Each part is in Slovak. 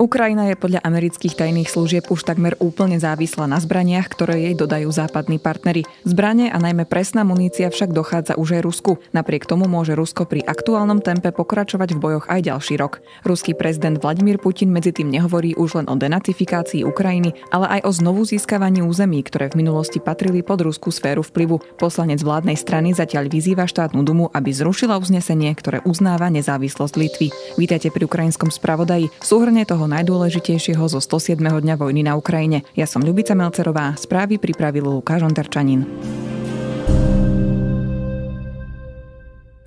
Ukrajina je podľa amerických tajných služieb už takmer úplne závislá na zbraniach, ktoré jej dodajú západní partnery. Zbranie a najmä presná munícia však dochádza už aj Rusku. Napriek tomu môže Rusko pri aktuálnom tempe pokračovať v bojoch aj ďalší rok. Ruský prezident Vladimír Putin medzi tým nehovorí už len o denacifikácii Ukrajiny, ale aj o znovu získavaní území, ktoré v minulosti patrili pod ruskú sféru vplyvu. Poslanec vládnej strany zatiaľ vyzýva štátnu dumu, aby zrušila uznesenie, ktoré uznáva nezávislosť Litvy. Vítajte pri ukrajinskom spravodaji. Súhrne toho najdôležitejšieho zo 107. dňa vojny na Ukrajine. Ja som Ľubica Melcerová, správy pripravil Lukáš Ontarčanin.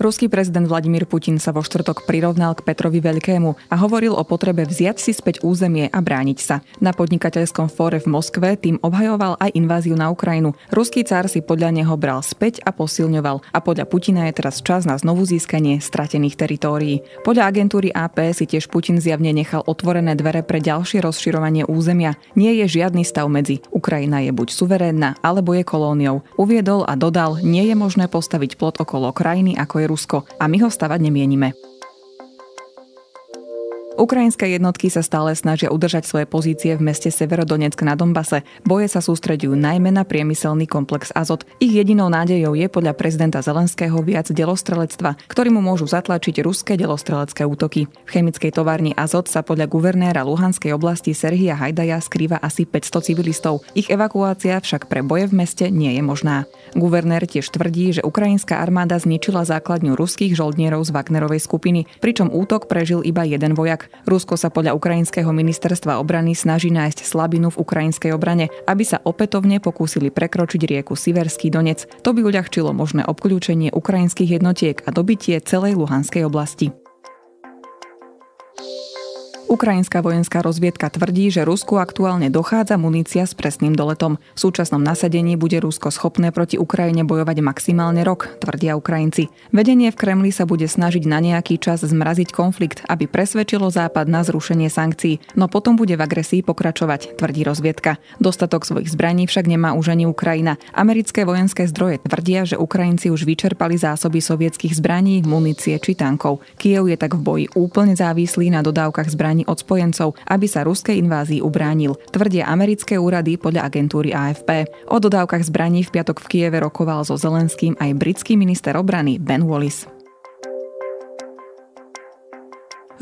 Ruský prezident Vladimír Putin sa vo štvrtok prirovnal k Petrovi Veľkému a hovoril o potrebe vziať si späť územie a brániť sa. Na podnikateľskom fóre v Moskve tým obhajoval aj inváziu na Ukrajinu. Ruský cár si podľa neho bral späť a posilňoval a podľa Putina je teraz čas na znovu získanie stratených teritórií. Podľa agentúry AP si tiež Putin zjavne nechal otvorené dvere pre ďalšie rozširovanie územia. Nie je žiadny stav medzi. Ukrajina je buď suverénna, alebo je kolóniou. Uviedol a dodal, nie je možné postaviť plot okolo krajiny ako je Rusko a my ho stavať nemienime. Ukrajinské jednotky sa stále snažia udržať svoje pozície v meste Severodonetsk na Donbase. Boje sa sústredujú najmä na priemyselný komplex Azot. Ich jedinou nádejou je podľa prezidenta Zelenského viac delostrelectva, ktorý mu môžu zatlačiť ruské delostrelecké útoky. V chemickej továrni Azot sa podľa guvernéra Luhanskej oblasti Serhia Hajdaja skrýva asi 500 civilistov. Ich evakuácia však pre boje v meste nie je možná. Guvernér tiež tvrdí, že ukrajinská armáda zničila základňu ruských žoldnierov z Wagnerovej skupiny, pričom útok prežil iba jeden vojak. Rusko sa podľa ukrajinského ministerstva obrany snaží nájsť slabinu v ukrajinskej obrane, aby sa opätovne pokúsili prekročiť rieku Siverský Donec. To by uľahčilo možné obklúčenie ukrajinských jednotiek a dobitie celej Luhanskej oblasti. Ukrajinská vojenská rozviedka tvrdí, že Rusku aktuálne dochádza munícia s presným doletom. V súčasnom nasadení bude Rusko schopné proti Ukrajine bojovať maximálne rok, tvrdia Ukrajinci. Vedenie v Kremli sa bude snažiť na nejaký čas zmraziť konflikt, aby presvedčilo Západ na zrušenie sankcií, no potom bude v agresii pokračovať, tvrdí rozviedka. Dostatok svojich zbraní však nemá už ani Ukrajina. Americké vojenské zdroje tvrdia, že Ukrajinci už vyčerpali zásoby sovietských zbraní, munície či tankov. Kiev je tak v boji úplne závislý na dodávkach zbraní od spojencov, aby sa ruskej invázii ubránil, tvrdia americké úrady podľa agentúry AFP. O dodávkach zbraní v piatok v Kieve rokoval so Zelenským aj britský minister obrany Ben Wallis.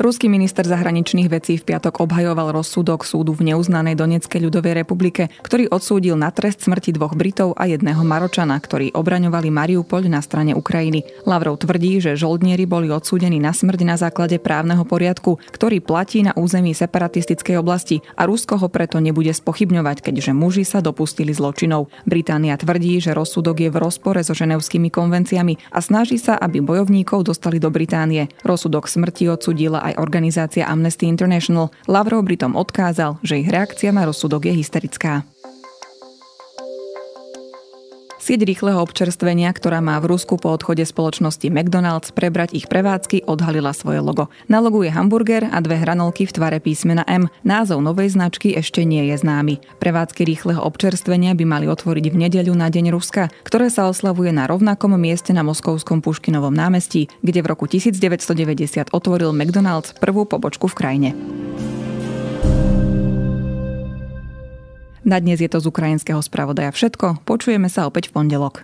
Ruský minister zahraničných vecí v piatok obhajoval rozsudok súdu v neuznanej Donetskej ľudovej republike, ktorý odsúdil na trest smrti dvoch Britov a jedného Maročana, ktorí obraňovali Mariupol na strane Ukrajiny. Lavrov tvrdí, že žoldnieri boli odsúdení na smrť na základe právneho poriadku, ktorý platí na území separatistickej oblasti a Rusko ho preto nebude spochybňovať, keďže muži sa dopustili zločinov. Británia tvrdí, že rozsudok je v rozpore so ženevskými konvenciami a snaží sa, aby bojovníkov dostali do Británie. Rozsudok smrti odsudila aj organizácia Amnesty International. Lavrov Britom odkázal, že ich reakcia na rozsudok je hysterická. Sieť rýchleho občerstvenia, ktorá má v Rusku po odchode spoločnosti McDonald's prebrať ich prevádzky, odhalila svoje logo. Na logu je hamburger a dve hranolky v tvare písmena M. Názov novej značky ešte nie je známy. Prevádzky rýchleho občerstvenia by mali otvoriť v nedeľu na Deň Ruska, ktoré sa oslavuje na rovnakom mieste na Moskovskom Puškinovom námestí, kde v roku 1990 otvoril McDonald's prvú pobočku v krajine. Na dnes je to z ukrajinského spravodaja všetko. Počujeme sa opäť v pondelok.